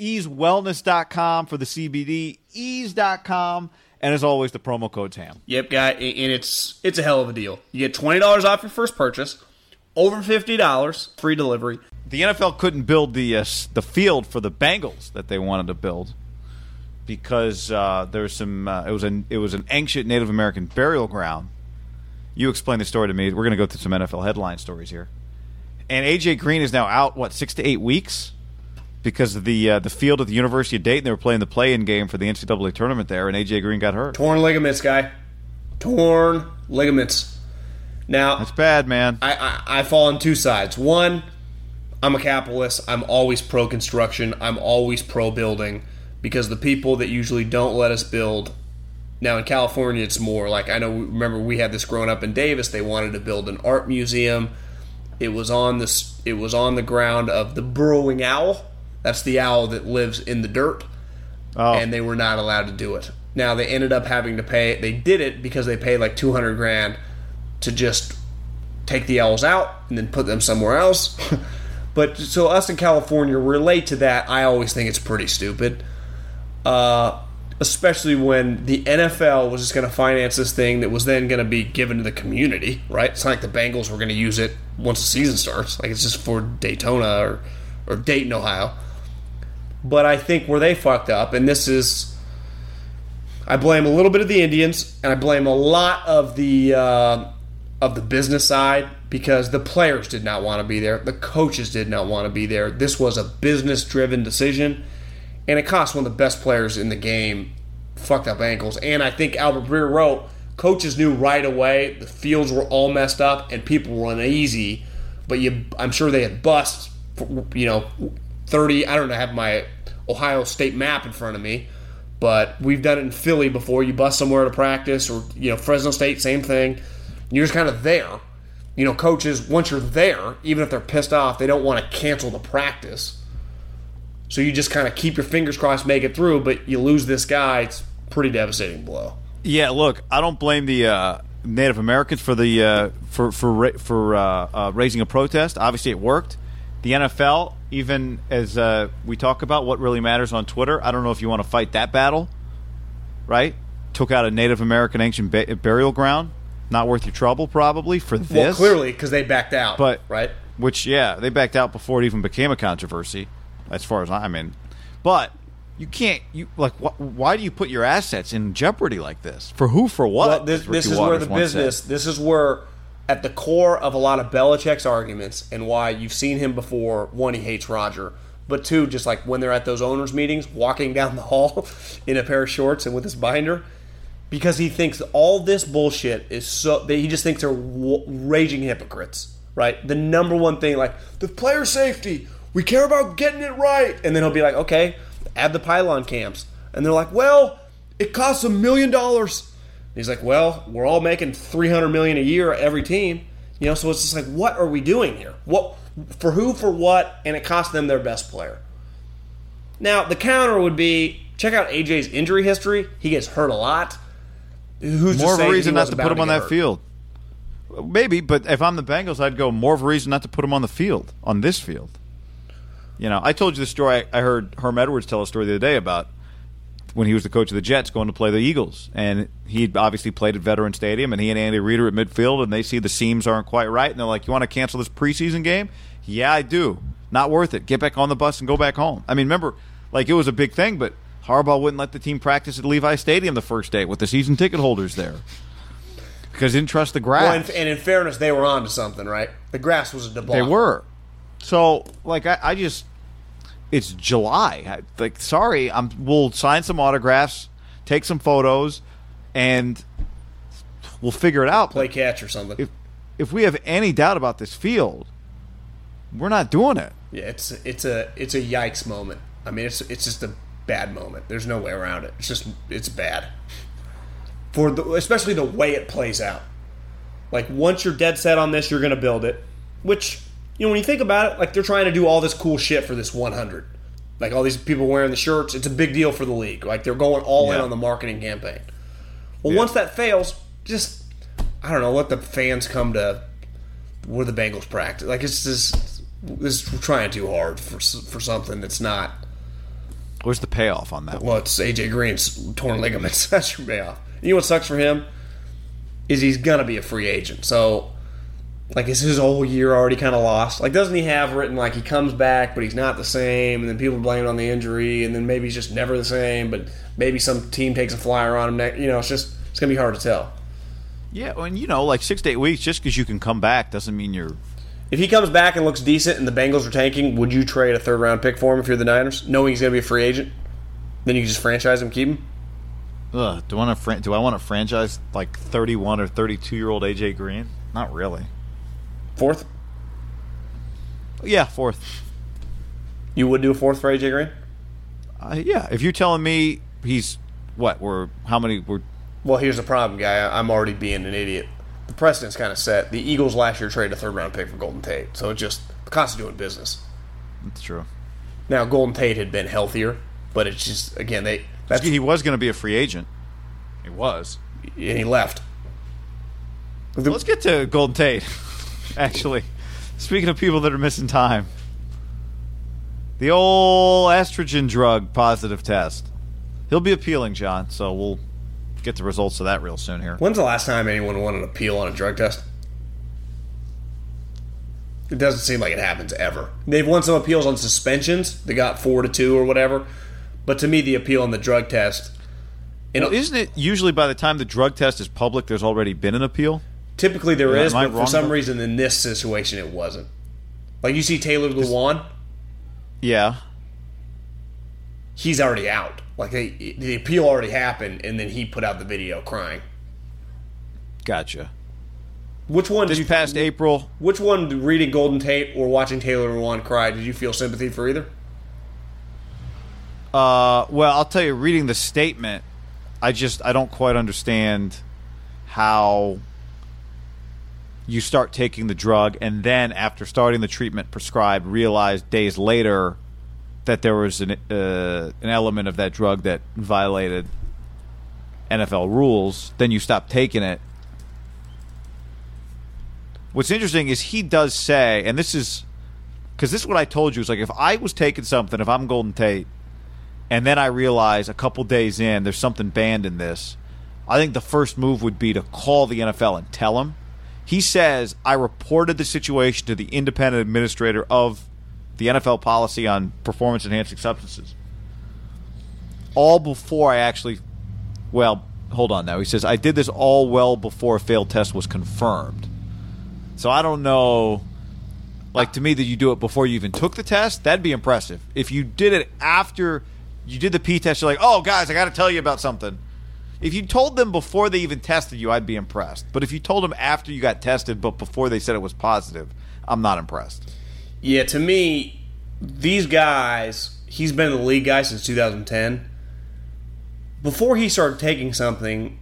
easewellness.com for the CBD, ease.com, and as always, the promo code's HAM. Yep, guy, and it's it's a hell of a deal. You get twenty dollars off your first purchase, over fifty dollars, free delivery. The NFL couldn't build the uh, the field for the Bengals that they wanted to build because uh, there's some. Uh, it was an it was an ancient Native American burial ground. You explain the story to me. We're going to go through some NFL headline stories here. And AJ Green is now out. What six to eight weeks? Because of the uh, the field at the University of Dayton. They were playing the play-in game for the NCAA tournament there, and AJ Green got hurt. Torn ligaments, guy. Torn ligaments. Now that's bad, man. I, I, I fall on two sides. One, I'm a capitalist. I'm always pro construction. I'm always pro building because the people that usually don't let us build. Now in California, it's more like I know. Remember, we had this growing up in Davis. They wanted to build an art museum. It was on this. It was on the ground of the burrowing owl that's the owl that lives in the dirt. Oh. And they were not allowed to do it. Now they ended up having to pay. They did it because they paid like two hundred grand to just take the owls out and then put them somewhere else. but so us in California relate to that. I always think it's pretty stupid. Uh, especially when the NFL was just going to finance this thing that was then going to be given to the community, right? It's not like the Bengals were going to use it once the season starts. Like it's just for Daytona or, or Dayton, Ohio. But I think where they fucked up, and this is, I blame a little bit of the Indians, and I blame a lot of the uh, of the business side because the players did not want to be there, the coaches did not want to be there. This was a business driven decision, and it cost one of the best players in the game fucked up ankles. And I think Albert Breer wrote, coaches knew right away the fields were all messed up and people were uneasy, but you, I'm sure they had bust, you know, 30. I don't have my Ohio State map in front of me, but we've done it in Philly before. You bus somewhere to practice, or you know Fresno State, same thing. You're just kind of there. You know, coaches once you're there, even if they're pissed off, they don't want to cancel the practice. So you just kind of keep your fingers crossed, make it through, but you lose this guy. It's pretty devastating blow. Yeah, look, I don't blame the uh, Native Americans for the uh, for for for uh, uh raising a protest. Obviously, it worked. The NFL, even as uh, we talk about what really matters on Twitter, I don't know if you want to fight that battle, right? Took out a Native American ancient ba- burial ground. Not worth your trouble, probably, for this. Well, clearly, because they backed out. But right, which yeah, they backed out before it even became a controversy, as far as I'm in. But you can't you like wh- why do you put your assets in jeopardy like this for who for what well, this, this is where the business said. this is where at the core of a lot of Belichick's arguments and why you've seen him before. One, he hates Roger, but two, just like when they're at those owners' meetings, walking down the hall in a pair of shorts and with his binder, because he thinks all this bullshit is so. that He just thinks they're raging hypocrites, right? The number one thing, like the player safety, we care about getting it right, and then he'll be like, okay, add the pylon cams, and they're like, well, it costs a million dollars he's like, well, we're all making 300 million a year every team. You know, so it's just like, what are we doing here? What For who, for what, and it cost them their best player. Now, the counter would be check out AJ's injury history. He gets hurt a lot. Who's More of a reason not to put him on that hurt? field. Maybe, but if I'm the Bengals, I'd go more of a reason not to put him on the field, on this field. You know, I told you the story. I heard Herm Edwards tell a story the other day about when he was the coach of the Jets going to play the Eagles. And he obviously played at Veteran Stadium, and he and Andy Reid are at midfield, and they see the seams aren't quite right. And they're like, You want to cancel this preseason game? Yeah, I do. Not worth it. Get back on the bus and go back home. I mean, remember, like, it was a big thing, but Harbaugh wouldn't let the team practice at Levi Stadium the first day with the season ticket holders there because he didn't trust the grass. Well, and, and in fairness, they were on to something, right? The grass was a debacle. They were. So, like, I, I just, it's July. I, like, sorry, I'm. We'll sign some autographs, take some photos, and we'll figure it out. play But catch or something. if if we have any doubt about this field, we're not doing it. Yeah, it's it's a it's a yikes moment. I mean, it's it's just a bad moment. There's no way around it. It's just it's bad. For the, especially the way it plays out. Like once you're dead set on this, you're going to build it. Which you know when you think about it, like they're trying to do all this cool shit for this 100. Like all these people wearing the shirts, it's a big deal for the league. Like they're going all in on the marketing campaign. Well, Yeah. once that fails, just I don't know, let the fans come to where the Bengals practice. Like it's just this we're trying too hard for for something that's not. Where's the payoff on that? one? Well, it's AJ Green's torn ligaments. That's your payoff. You know what sucks for him is he's gonna be a free agent. So, like, is his whole year already kind of lost? Like, doesn't he have written like he comes back, but he's not the same, and then people blame it on the injury, and then maybe he's just never the same, but maybe some team takes a flyer on him. Next, you know, it's just it's gonna be hard to tell. Yeah, and you know, like six to eight weeks, just because you can come back doesn't mean you're. If he comes back and looks decent, and the Bengals are tanking, would you trade a third round pick for him if you're the Niners, knowing he's gonna be a free agent? Then you can just franchise him, keep him. Ugh, do I want to? Fran- do I want to franchise like thirty-one or thirty-two year old AJ Green? Not really. Fourth, Yeah, fourth. you would do a fourth for AJ Green. Uh, yeah, if you're telling me he's what? We're how many? We're Well, here's the problem, guy. I- I'm already being an idiot. The precedent's kind of set. The Eagles last year traded a third round pick for Golden Tate, so it just the cost of doing business. that's true. Now Golden Tate had been healthier, but it's just again they that's he was going to be a free agent. He was. and he left. The- Let's get to Golden Tate. Actually, speaking of people that are missing time, the old estrogen drug positive test. He'll be appealing, John. So we'll get the results of that real soon here. When's the last time anyone won an appeal on a drug test? It doesn't seem like it happens ever. They've won some appeals on suspensions. They got four to two or whatever. But to me, the appeal on the drug test, Well, isn't it usually by the time the drug test is public, there's already been an appeal? Typically there Am is, but for some reason in this situation it wasn't. Like you see Taylor Lewan, Yeah. he's already out. Like they, the appeal already happened, and then he put out the video crying. Gotcha. Which one? This did- you, past April, Which one? Reading Golden Tate or watching Taylor Lewan cry? Did you feel sympathy for either? Uh, well, I'll tell you, reading the statement, I just I don't quite understand how you start taking the drug and then after starting the treatment prescribed, realize days later that there was an uh, an element of that drug that violated NFL rules. Then you stop taking it. What's interesting is he does say, and this is because this is what I told you. Is like if I was taking something, if I'm Golden Tate and then I realize a couple days in there's something banned in this, I think the first move would be to call the NFL and tell them. He says, I reported the situation to the independent administrator of the NFL policy on performance enhancing substances. All before I actually, well, hold on now. He says, I did this all well before a failed test was confirmed. So I don't know like to me that you do it before you even took the test that'd be impressive if you did it after you did the p test you're like oh guys i gotta tell you about something if you told them before they even tested you i'd be impressed but if you told them after you got tested but before they said it was positive i'm not impressed Yeah, to me, these guys, he's been in the league guy since 2010. Before he started taking something,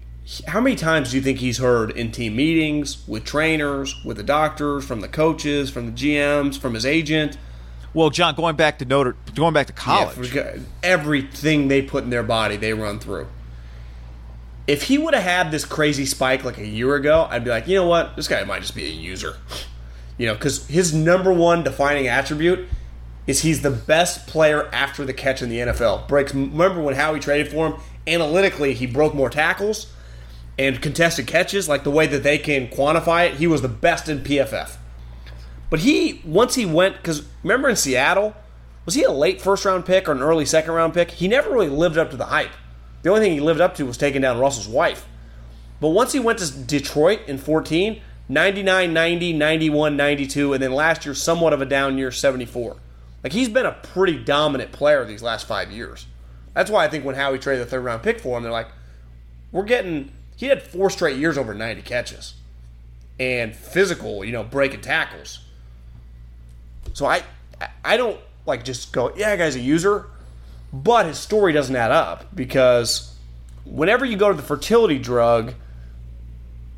how many times do you think he's heard in team meetings with trainers, with the doctors, from the coaches, from the GMs, from his agent? Well, John, going back to Notre, going back to college, Yeah, everything they put in their body, they run through. If he would have had this crazy spike like a year ago, I'd be like, you know what, this guy might just be a user. You know, because his number one defining attribute is he's the best player after the catch in the NFL. Breaks. Remember when Howie traded for him? Analytically, he broke more tackles and contested catches, like the way that they can quantify it. He was the best in PFF. But he once he went because remember in Seattle, was he a late first round pick or an early second round pick? He never really lived up to the hype. The only thing he lived up to was taking down Russell's wife. But once he went to Detroit in 14, 99, 90, 91, 92, and then last year somewhat of a down year, 74. Like he's been a pretty dominant player these last five years. That's why I think when Howie traded the third round pick for him, they're like, we're getting. He had four straight years over 90 catches and physical, you know, breaking tackles. So I, I don't like just go, yeah, guy's a user, but his story doesn't add up because whenever you go to the fertility drug,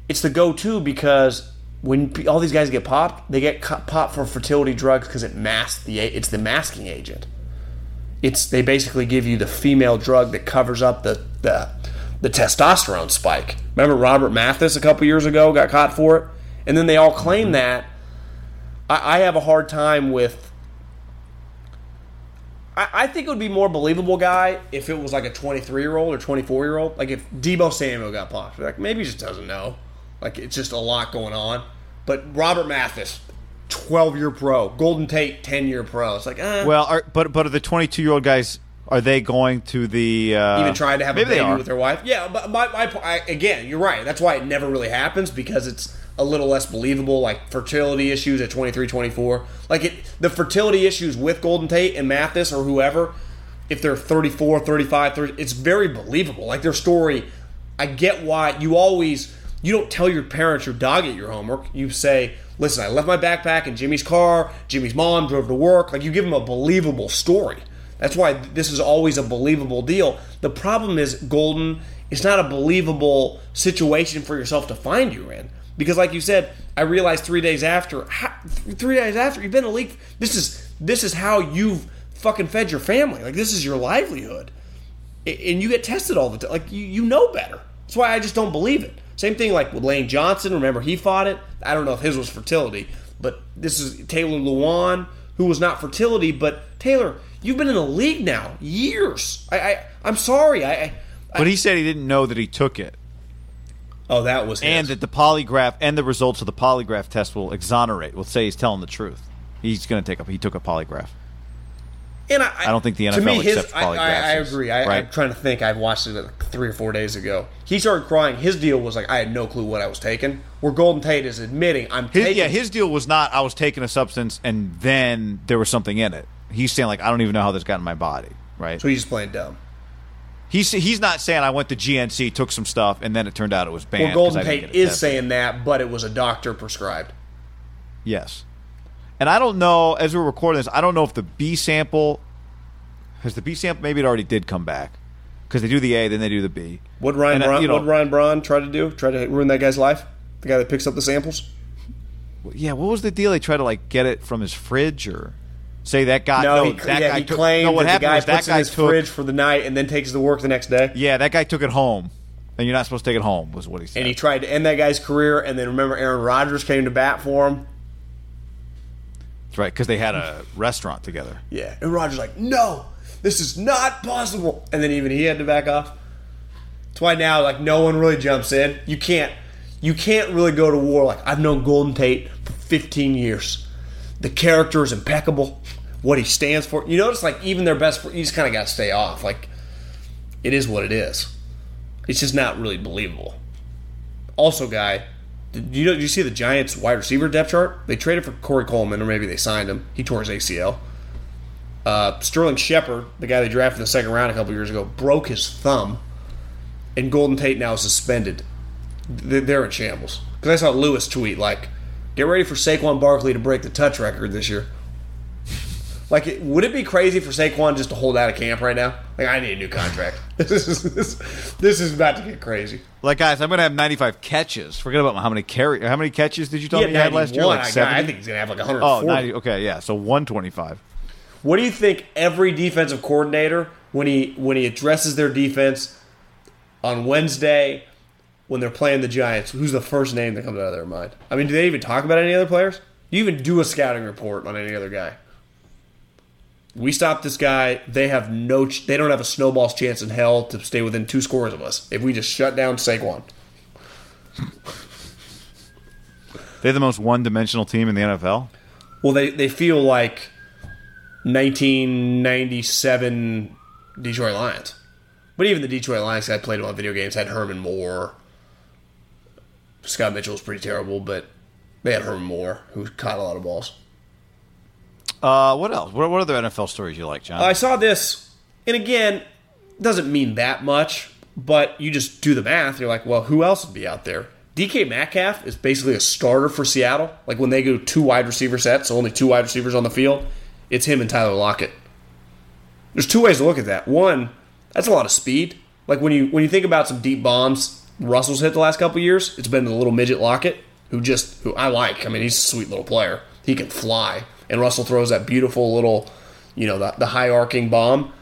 it's the go-to because when all these guys get popped, they get popped for fertility drugs because it masks the it's the masking agent. It's they basically give you the female drug that covers up the the, the testosterone spike. Remember Robert Mathis a couple years ago got caught for it, and then they all claim mm-hmm. that. I, I have a hard time with. I, I think it would be more believable, guy, if it was like a 23 year old or 24 year old. Like if Deebo Samuel got popped, like maybe he just doesn't know. Like it's just a lot going on. But Robert Mathis, 12 year pro, Golden Tate, 10 year pro. It's like, eh. well, are, but but are the 22 year old guys are they going to the uh, even trying to have a baby with their wife. Yeah, but my, my I, again, you're right. That's why it never really happens because it's a little less believable. Like fertility issues at 23, 24. Like it, the fertility issues with Golden Tate and Mathis or whoever, if they're 34, 35, 30, it's very believable. Like their story, I get why you always you don't tell your parents your dog ate your homework. You say, "Listen, I left my backpack in Jimmy's car. Jimmy's mom drove to work." Like you give them a believable story. That's why this is always a believable deal. The problem is Golden. It's not a believable situation for yourself to find you in because, like you said, I realized three days after, how, three days after you've been in the league. This is this is how you've fucking fed your family. Like this is your livelihood, and you get tested all the time. Like you you know better. That's why I just don't believe it. Same thing like with Lane Johnson. Remember he fought it. I don't know if his was fertility, but this is Taylor Lewan who was not fertility. But Taylor, you've been in the league now years. I, I I'm sorry. I, I But he said he didn't know that he took it, oh that was and his. that the polygraph and the results of the polygraph test will exonerate. Will say he's telling the truth. He's going to take a he took a polygraph. And I, I don't think the to NFL me, his, accepts I, I, I agree. I, right? I'm trying to think. I watched it like three or four days ago. He started crying. His deal was like, I had no clue what I was taking. Where Golden Tate is admitting, I'm His, taking. yeah, his deal was not I was taking a substance and then there was something in it. He's saying like I don't even know how this got in my body, right? so he's playing dumb. He's he's not saying I went to GNC, took some stuff, and then it turned out it was banned. Well, Golden Tate is saying that, but it was a doctor prescribed. yes. And I don't know as we're recording this, I don't know if the B sample has the B sample. Maybe it already did come back because they do the A, then they do the B. What Ryan uh, Braun, you know- what Ryan Braun try to do? Try to ruin that guy's life? The guy that picks up the samples? Yeah, what was the deal? They tried to like get it from his fridge or say that guy. No, No, he, that yeah, guy he took. claimed no, what that the happened guy was that puts it in his took. fridge for the night and then takes it to work the next day. Yeah, that guy took it home, and you're not supposed to take it home. Was what he said. And he tried to end that guy's career, and then remember Aaron Rodgers came to bat for him. That's right, because they had a restaurant together. Yeah, and Rodgers like, no, this is not possible. And then even he had to back off. That's why now, like, no one really jumps in. You can't, you can't really go to war. Like, I've known Golden Tate for 15 years. The character is impeccable. What he stands for. You notice, like, even their best, you just kind of got to stay off. Like, it is what it is. It's just not really believable. Also, guy, did you know? Did you see the Giants' wide receiver depth chart? They traded for Corey Coleman, or maybe they signed him. He tore his ACL. Uh, Sterling Shepard, the guy they drafted in the second round a couple years ago, broke his thumb, and Golden Tate now is suspended. They're they're in shambles. Because I saw Lewis tweet like, "Get ready for Saquon Barkley to break the touch record this year." Like, it- would it be crazy for Saquon just to hold out of camp right now? Like, I need a new contract. this is this, this is about to get crazy. Like guys, I'm going to have 95 catches. Forget about how many carry. How many catches did you tell He me you had last year? Like I- 70. I think he's gonna have like Oh, 140. 90, okay, yeah. So 125. What do you think every defensive coordinator when he when he addresses their defense on Wednesday when they're playing the Giants, who's the first name that comes out of their mind? I mean, do they even talk about any other players? Do you even do a scouting report on any other guy? We stop this guy. They have no. Ch- they don't have a snowball's chance in hell to stay within two scores of us if we just shut down Saquon. They're the most one-dimensional team in the NFL. Well, they, they feel like 1997 Detroit Lions. But even the Detroit Lions I played on video games had Herman Moore. Scott Mitchell was pretty terrible, but they had Herman Moore who caught a lot of balls. Uh, what else? What, what other NFL stories you like, John? I saw this, and again, doesn't mean that much, but you just do the math. You're like, well, who else would be out there? DK Metcalf is basically a starter for Seattle. Like when they go two wide receiver sets, so only two wide receivers on the field, it's him and Tyler Lockett. There's two ways to look at that. One, that's a lot of speed. Like when you when you think about some deep bombs Russell's hit the last couple years, it's been the little midget Lockett who just who I like. I mean, he's a sweet little player. He can fly, and Russell throws that beautiful little, you know, the, the high arcing bomb.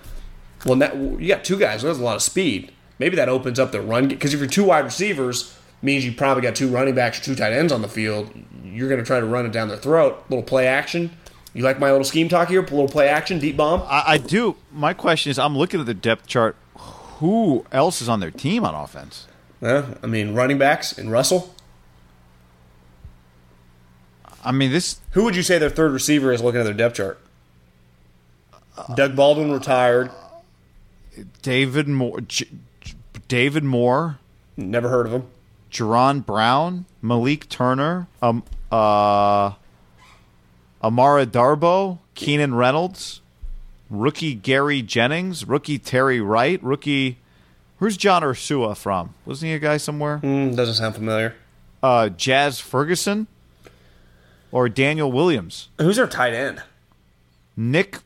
Well, that you got two guys. There's a lot of speed. Maybe that opens up the run because if you're two wide receivers, means you probably got two running backs or two tight ends on the field. You're going to try to run it down their throat. Little play action. You like my little scheme talk here? A little play action, deep bomb. I, I do. My question is, I'm looking at the depth chart. Who else is on their team on offense? Yeah, I mean, running backs and Russell. I mean, this. Who would you say their third receiver is looking at their depth chart? Doug Baldwin retired. David Moore, J- J- David Moore, Never heard of him. Jaron Brown, Malik Turner, um, uh, Amara Darboh, Keenan Reynolds, rookie Gary Jennings, rookie Terry Wright, rookie. Where's John Ursua from? Wasn't he a guy somewhere? Mm, doesn't sound familiar. Uh, Jazz Ferguson, or Daniel Williams, Who's their tight end? Nick.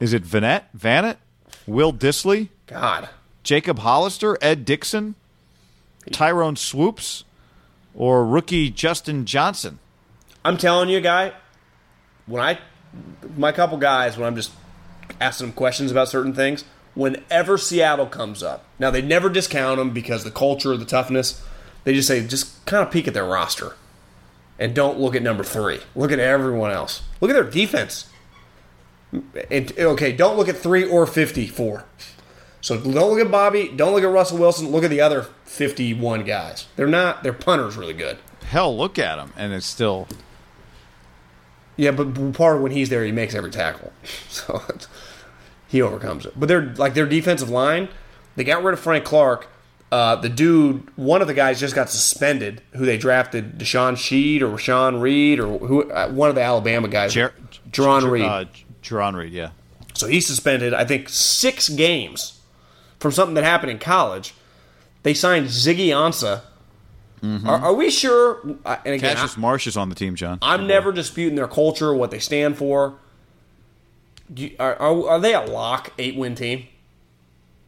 Is it Vannett? Vannett, Will Dissly, God. Jacob Hollister, Ed Dickson, Tyrone Swoopes, or rookie Justin Johnson. I'm telling you, guy, when I, my couple guys, when I'm just asking them questions about certain things, whenever Seattle comes up, now they never discount them because the culture, the toughness, they just say, just kind of peek at their roster and don't look at number three. Look at everyone else. Look at their defense. And, okay, don't look at three or 54. So don't look at Bobby, don't look at Russell Wilson, look at the other 51 guys. They're not, their punter's really good. Hell, look at him, and it's still. Yeah, but part of when he's there, he makes every tackle, so he overcomes it. But they're like their defensive line. They got rid of Frank Clark. Uh, the dude, one of the guys just got suspended. Who they drafted, Deshaun Sheed or Rashawn Reed or who? Uh, one of the Alabama guys, Jer- Jarran Jer- Reed. Uh, Jarran Reed, yeah. So he's suspended, I think, six games from something that happened in college. They signed Ziggy Ansah. Are, are we sure? And again, I- Cassius Marsh is on the team, John. I'm never disputing their culture, or what they stand for. You, are, are, are they a lock eight win team?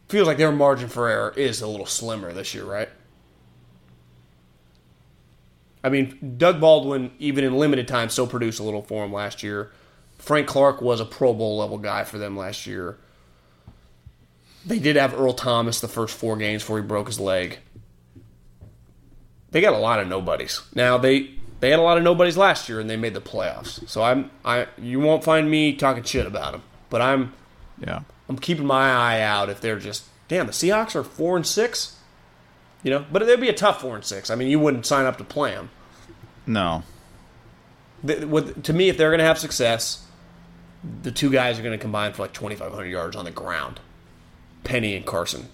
Feels like their margin for error is a little slimmer this year, right? I mean, Doug Baldwin, even in limited time, still produced a little for him last year. Frank Clark was a Pro Bowl level guy for them last year. They did have Earl Thomas the first four games before he broke his leg. They got a lot of nobodies. Now they they had a lot of nobodies last year and they made the playoffs. So I'm I you won't find me talking shit about them. But I'm yeah. I'm keeping my eye out if they're just damn the Seahawks are four and six. You know, but it'd be a tough four and six. I mean, you wouldn't sign up to play them. No. The, with, to me, if they're going to have success, the two guys are going to combine for like 2,500 yards on the ground. Penny and Carson.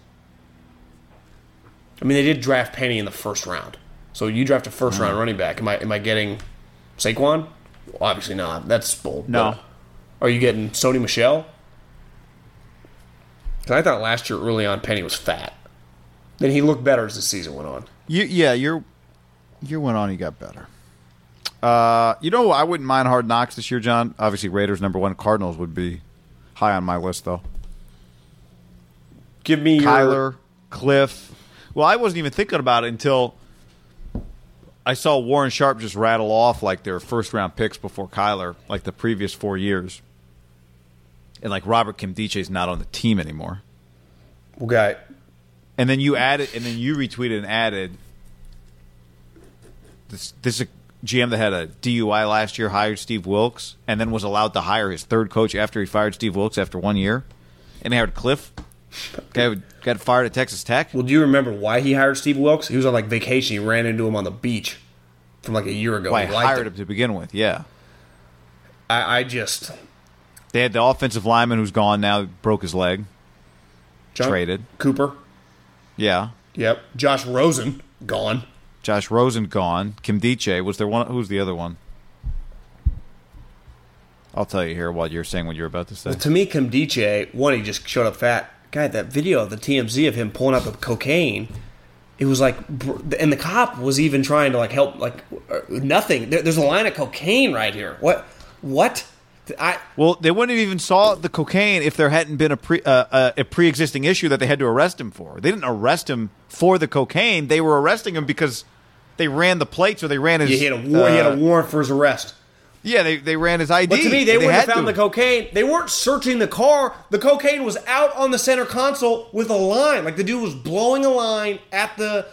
I mean, they did draft Penny in the first round. So you draft a first round running back. Am I am I getting Saquon? Well, obviously not. That's bold. No. But Are you getting Sony Michel? Because I thought last year early on Penny was fat. Then he looked better as the season went on. You, yeah, your your went on. He got better. Uh, you know, I wouldn't mind Hard Knocks this year, John. Obviously, Raiders number one. Cardinals would be high on my list, though. Give me your, Kyler, Cliff. Well, I wasn't even thinking about it until I saw Warren Sharp just rattle off like their first round picks before Kyler, like the previous four years. And like Robert Nkemdiche's not on the team anymore. guy. And then you added, and then you retweeted and added this. This a GM that had a DUI last year hired Steve Wilks, and then was allowed to hire his third coach after he fired Steve Wilks after one year, and they hired Cliff. Guy got fired at Texas Tech. Well, do you remember why he hired Steve Wilks? He was on like vacation. He ran into him on the beach from like a year ago. Why He hired him to begin with? Yeah, I, I just they had the offensive lineman who's gone now, broke his leg. John Traded. Cooper. Yeah, Yep. Josh Rosen gone. Josh Rosen gone. Nkemdiche was there one? Who's the other one? I'll tell you here while you're saying what you're about to say. To me, Kim Nkemdiche, one, he just showed up fat. Guy, that video of the TMZ of him pulling out the cocaine, it was like, and the cop was even trying to like help, like uh, nothing. There, there's a line of cocaine right here. What? What? I Well, they wouldn't have even saw the cocaine if there hadn't been a pre uh, uh, a pre existing issue that they had to arrest him for. They didn't arrest him for the cocaine. They were arresting him because they ran the plates or they ran his. he had a war, he had uh, a warrant for his arrest. Yeah, they, they ran his ID. But to me, they, wouldn't have found to. the cocaine. They weren't searching the car. The cocaine was out on the center console with a line. Like the dude was blowing a line at the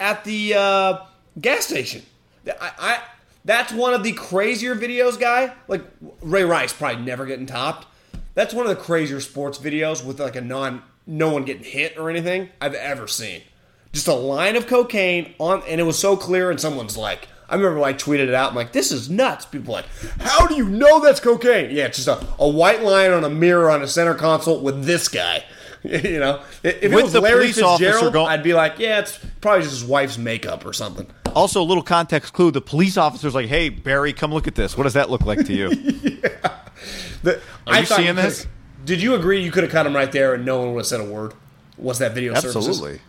at the uh, gas station. I, I that's one of the crazier videos, guy. Like Ray Rice probably never getting topped. That's one of the crazier sports videos with like a non no one getting hit or anything I've ever seen. Just a line of cocaine on, and it was so clear. And someone's like, I remember when I tweeted it out. I'm like, this is nuts. People are like, how do you know that's cocaine? Yeah, it's just a, a white line on a mirror on a center console with this guy. you know, if it With was the Larry Fitzgerald, go- I'd be like, yeah, it's probably just his wife's makeup or something. Also, a little context clue: the police officer's like, "Hey, Barry, come look at this. What does that look like to you?" The, Are you thought seeing this? Did you agree you could have cut him right there and no one would have said a word? Once that video? Absolutely.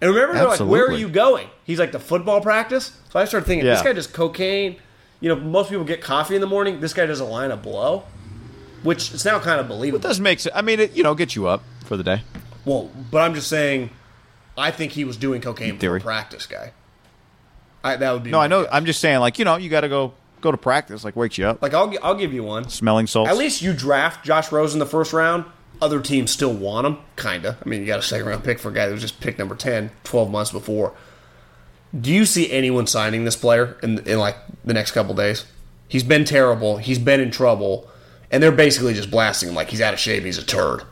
And remember, they're like, where are you going? He's like, the football practice? So I started thinking, this guy does cocaine. You know, most people get coffee in the morning. This guy does a line of blow, which is now kind of believable. It does make sense. I mean, it you know gets you up for the day. Well, but I'm just saying, I think he was doing cocaine for theory. practice, guy. I, that would be No, I know. guess. I'm just saying, like you know, you got to go go to practice. Like wakes you up. like I'll I'll give you one. Smelling salts. At least you draft Josh Rosen the first round. Other teams still want him, kinda. I mean, you got a second round pick for a guy that was just picked number 10 12 months before. Do you see anyone signing this player in in like the next couple days? He's been terrible. He's been in trouble, and they're basically just blasting him like he's out of shape. He's a turd.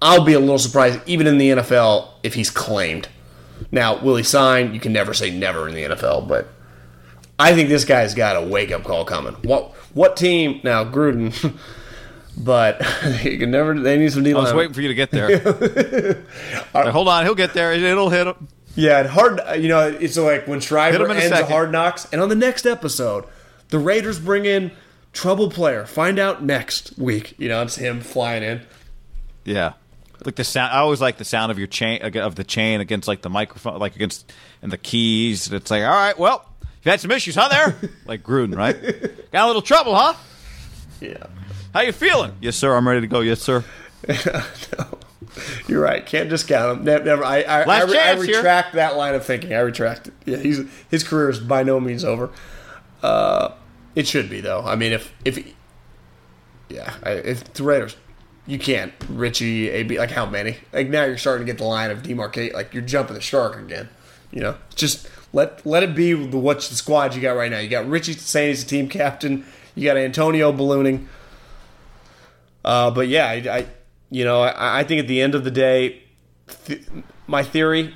I'll be a little surprised, even in the NFL, if he's claimed. Now, will he sign? You can never say never in the NFL, but I think this guy's got a wake up call coming. What what team? Now Gruden, but you can never. They need some D I was waiting for you to get there. Like, hold on, he'll get there. It'll hit him. Yeah, and hard. Uh, you know, it's like when Schreiber a ends a hard knocks, and on the next episode, the Raiders bring in trouble player. Find out next week. You know, it's him flying in. Yeah. Like the sound, I always like the sound of your chain uh, of the chain against like the microphone, like against and the keys. It's like, all right, well, you've had some issues, huh? There, like Gruden, right? Got a little trouble, huh? Yeah, How you feeling? Yes, sir. I'm ready to go. Yes, sir. you're right. Can't discount him. Never. never I, I, Last I, re- I chance here. retract that line of thinking. I retract it. Yeah, he's his career is by no means over. Uh, it should be though. I mean, if if yeah, if the Raiders, you can't Richie AB like how many? Like now you're starting to get the line of demarcate. Like you're jumping the shark again. You know, just let let it be the what the squad you got right now. You got Richie saying he's the team captain. You got Antonio ballooning. Uh, but yeah, I, I you know I, I think at the end of the day, th- my theory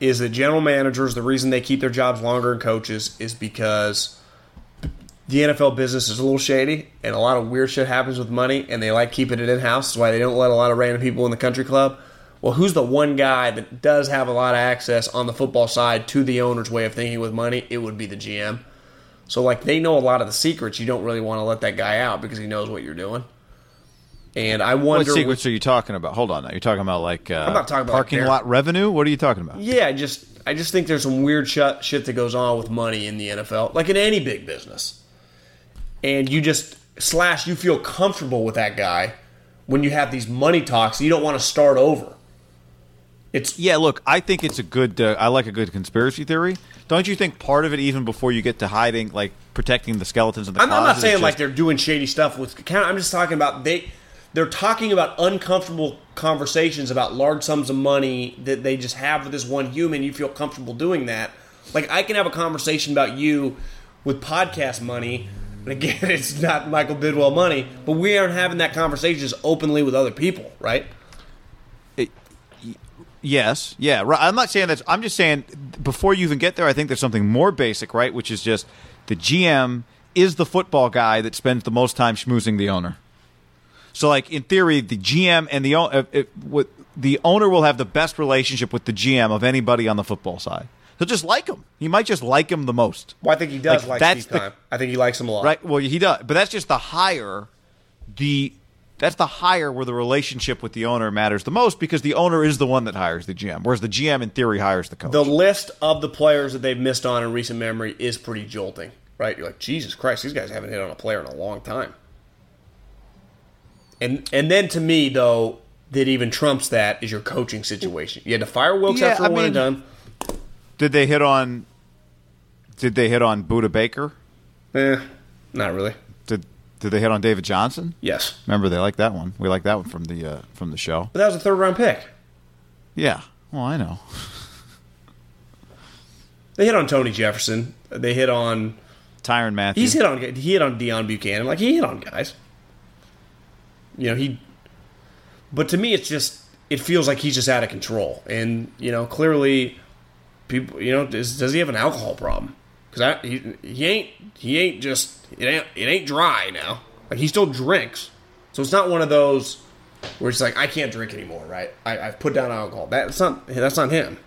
is that general managers the reason they keep their jobs longer than coaches is because the NFL business is a little shady and a lot of weird shit happens with money and they like keeping it in house. That's why they don't let a lot of random people in the country club. Well, who's the one guy that does have a lot of access on the football side to the owner's way of thinking with money? It would be the GM. So like they know a lot of the secrets. You don't really want to let that guy out because he knows what you're doing. And I wonder What secrets are you talking about? Hold on, now. You're talking about like uh, I'm not talking about parking like lot revenue. What are you talking about? Yeah, I just I just think there's some weird shit shit that goes on with money in the NFL, like in any big business. And you just slash you feel comfortable with that guy when you have these money talks. You don't want to start over. It's Yeah, look, I think it's a good. Uh, I like a good conspiracy theory. Don't you think part of it, even before you get to hiding, like protecting the skeletons in the I'm, I'm closet, not saying just- like they're doing shady stuff with account. I'm just talking about they they're talking about uncomfortable conversations about large sums of money that they just have with this one human. You feel comfortable doing that. Like I can have a conversation about you with podcast money. And again, it's not Michael Bidwill money, but we aren't having that conversation just openly with other people, right? Yes, yeah. Right. I'm not saying that. I'm just saying before you even get there, I think there's something more basic, right? Which is just the GM is the football guy that spends the most time schmoozing the owner. So, like in theory, the GM and the owner, uh, the owner will have the best relationship with the GM of anybody on the football side. He'll just like him. He might just like him the most. Well, I think he does Like, like, that's Steve the-. I think he likes him a lot. Right. Well, he does, but that's just the higher the that's the higher where the relationship with the owner matters the most because the owner is the one that hires the GM, whereas the GM in theory hires the coach. the list of the players that they've missed on in recent memory is pretty jolting, right? You're like, Jesus Christ, these guys haven't hit on a player in a long time. And and then to me though, that even trumps that is your coaching situation. You had to fire Wilks Yeah, after I one and mean- done. did they hit on? Did they hit on Budda Baker? Eh, not really. Did they hit on David Johnson? Yes, Remember they like that one. We like that one from the uh, from the show. but that was a third round pick. Yeah. Well, I know. They hit on Tony Jefferson. They hit on. Tyrann Mathieu. He's hit on. He hit on Deone Bucannon. Like he hit on guys. You know he. But to me, it's just it feels like he's just out of control, and you know clearly, people. You know, does, does he have an alcohol problem? Because he he ain't he ain't just it ain't it ain't dry now. Like he still drinks, so it's not one of those where it's like I can't drink anymore. Right? I, I've put down alcohol. That's not that's not him.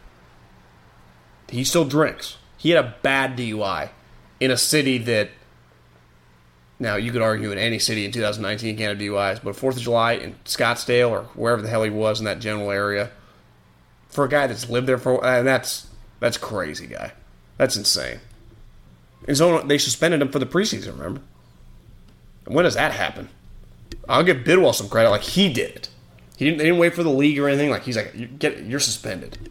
He still drinks. He had a bad DUI in a city that. Now you could argue in any city in 2019 can't have DUIs, but Fourth of July in Scottsdale or wherever the hell he was in that general area, for a guy that's lived there for, and that's that's crazy, guy. That's insane. And so they suspended him for the preseason. Remember? And when does that happen? I'll give Bidwill some credit. Like he did it. He didn't. They didn't wait for the league or anything. Like he's like, you get, you're suspended.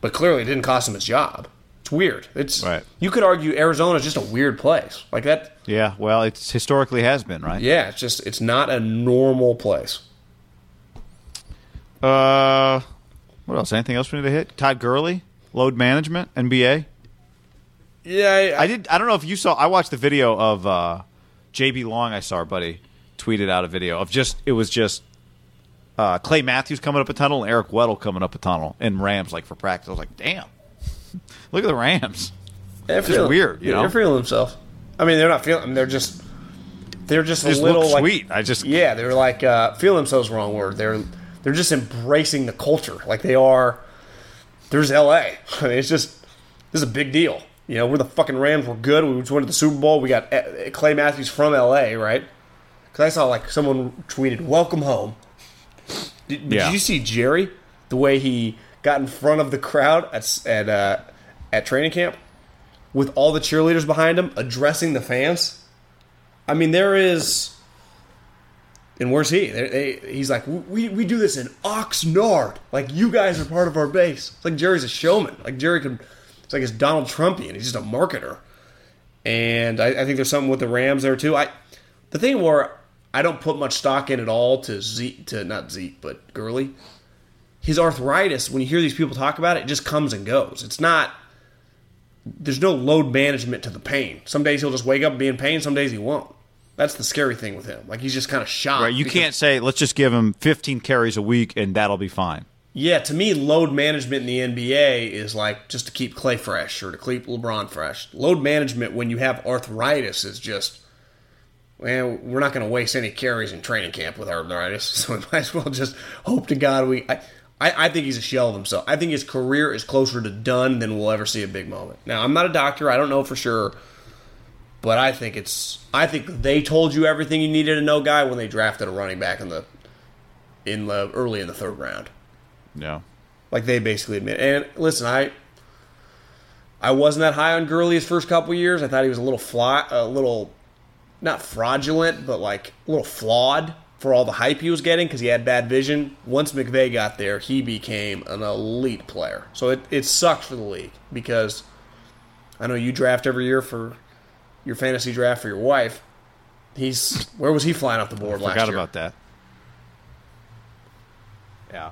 But clearly, it didn't cost him his job. It's weird. It's Right. You could argue Arizona's just a weird place. Like that. yeah. Well, it's historically has been right. Yeah, it's just it's not a normal place. Uh, what else? Anything else we need to hit? Todd Gurley, load management, NBA. Yeah, I did. I don't know if you saw. I watched the video of uh, JB Long. I saw our buddy tweeted out a video of just. It was just uh, Clay Matthews coming up a tunnel and Eric Weddle coming up a tunnel in Rams like for practice. I was like, damn, look at the Rams. they're just weird, you yeah, know? They're feeling themselves. I mean, they're not feeling. I mean, they're just they're just, Just a little look like, sweet. I just Yeah, they're like uh, feel themselves. Wrong word. They're they're just embracing the culture. Like they are. There's L.A. I mean, it's just this is a big deal. You know, we're the fucking Rams. We're good. We just went to the Super Bowl. We got uh, Clay Matthews from L.A. Right? Because I saw like someone tweeted, "Welcome home." Did, did Yeah. you see Jerry? The way he got in front of the crowd at at uh, at training camp with all the cheerleaders behind him addressing the fans. I mean, there is. And where's he? They, they, he's like, we, we do this in Oxnard. Like, you guys are part of our base. It's like Jerry's a showman. Like, Jerry could. It's like it's Donald Trumpian. He's just a marketer. And I, I think there's something with the Rams there, too. I The thing where I don't put much stock in at all to Zeke, to not Zeke, but Gurley, his arthritis, when you hear these people talk about it, it just comes and goes. It's not there's no load management to the pain. Some days he'll just wake up and be in pain. Some days he won't. That's the scary thing with him. Like he's just kind of shocked. right. You can't say let's just give him 15 carries a week and that'll be fine. Yeah, to me, load management in the NBA is like just to keep Clay fresh or to keep LeBron fresh. Load management when you have arthritis is just, well, we're not going to waste any carries in training camp with arthritis, so we might as well just hope to God we. I, I, I think he's a shell of himself. I think his career is closer to done than we'll ever see a big moment. Now, I'm not a doctor. I don't know for sure. But I think it's I think they told you everything you needed to know, guy, when they drafted a running back in the in the early in the third round. No. Like they basically admit. And listen, I I wasn't that high on Gurley his first couple years. I thought he was a little fly, a little not fraudulent, but like a little flawed for all the hype he was getting because he had bad vision. Once McVay got there, he became an elite player. So it, it sucks for the league because I know you draft every year for your fantasy draft for your wife. He's where was he flying off the board last Forgot about that. Yeah.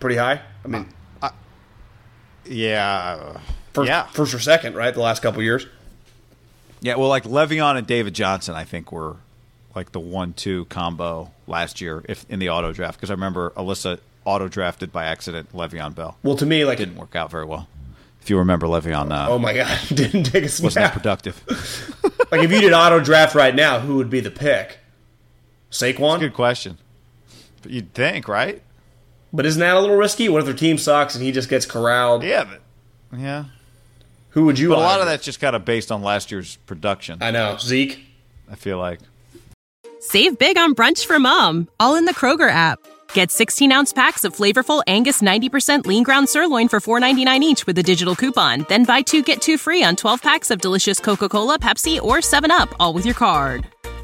Pretty high. I mean, Yeah. first, yeah. first or second, right? The last couple years. Yeah, well, like Le'Veon and David Johnson, I think were like the one-two combo last year, if in the auto draft. Because I remember Alyssa auto drafted by accident Le'Veon Bell. Well, to me, like Didn't work out very well. If you remember Le'Veon, uh, Oh my god, didn't take a snap. wasn't that productive. like if you did auto draft right now, who would be the pick? Saquon. Good question. But you'd think, right? But isn't that a little risky? What if their team sucks and he just gets corralled? Yeah, but yeah. Who would you? But a lot of that's just kind of based on last year's production. I know Zeke. I feel like. Save big on brunch for mom, all in the Kroger app. Get 16 ounce packs of flavorful Angus 90% lean ground sirloin for $4.99 each with a digital coupon. Then buy two get two free on 12 packs of delicious Coca Cola, Pepsi, or 7UP, all with your card.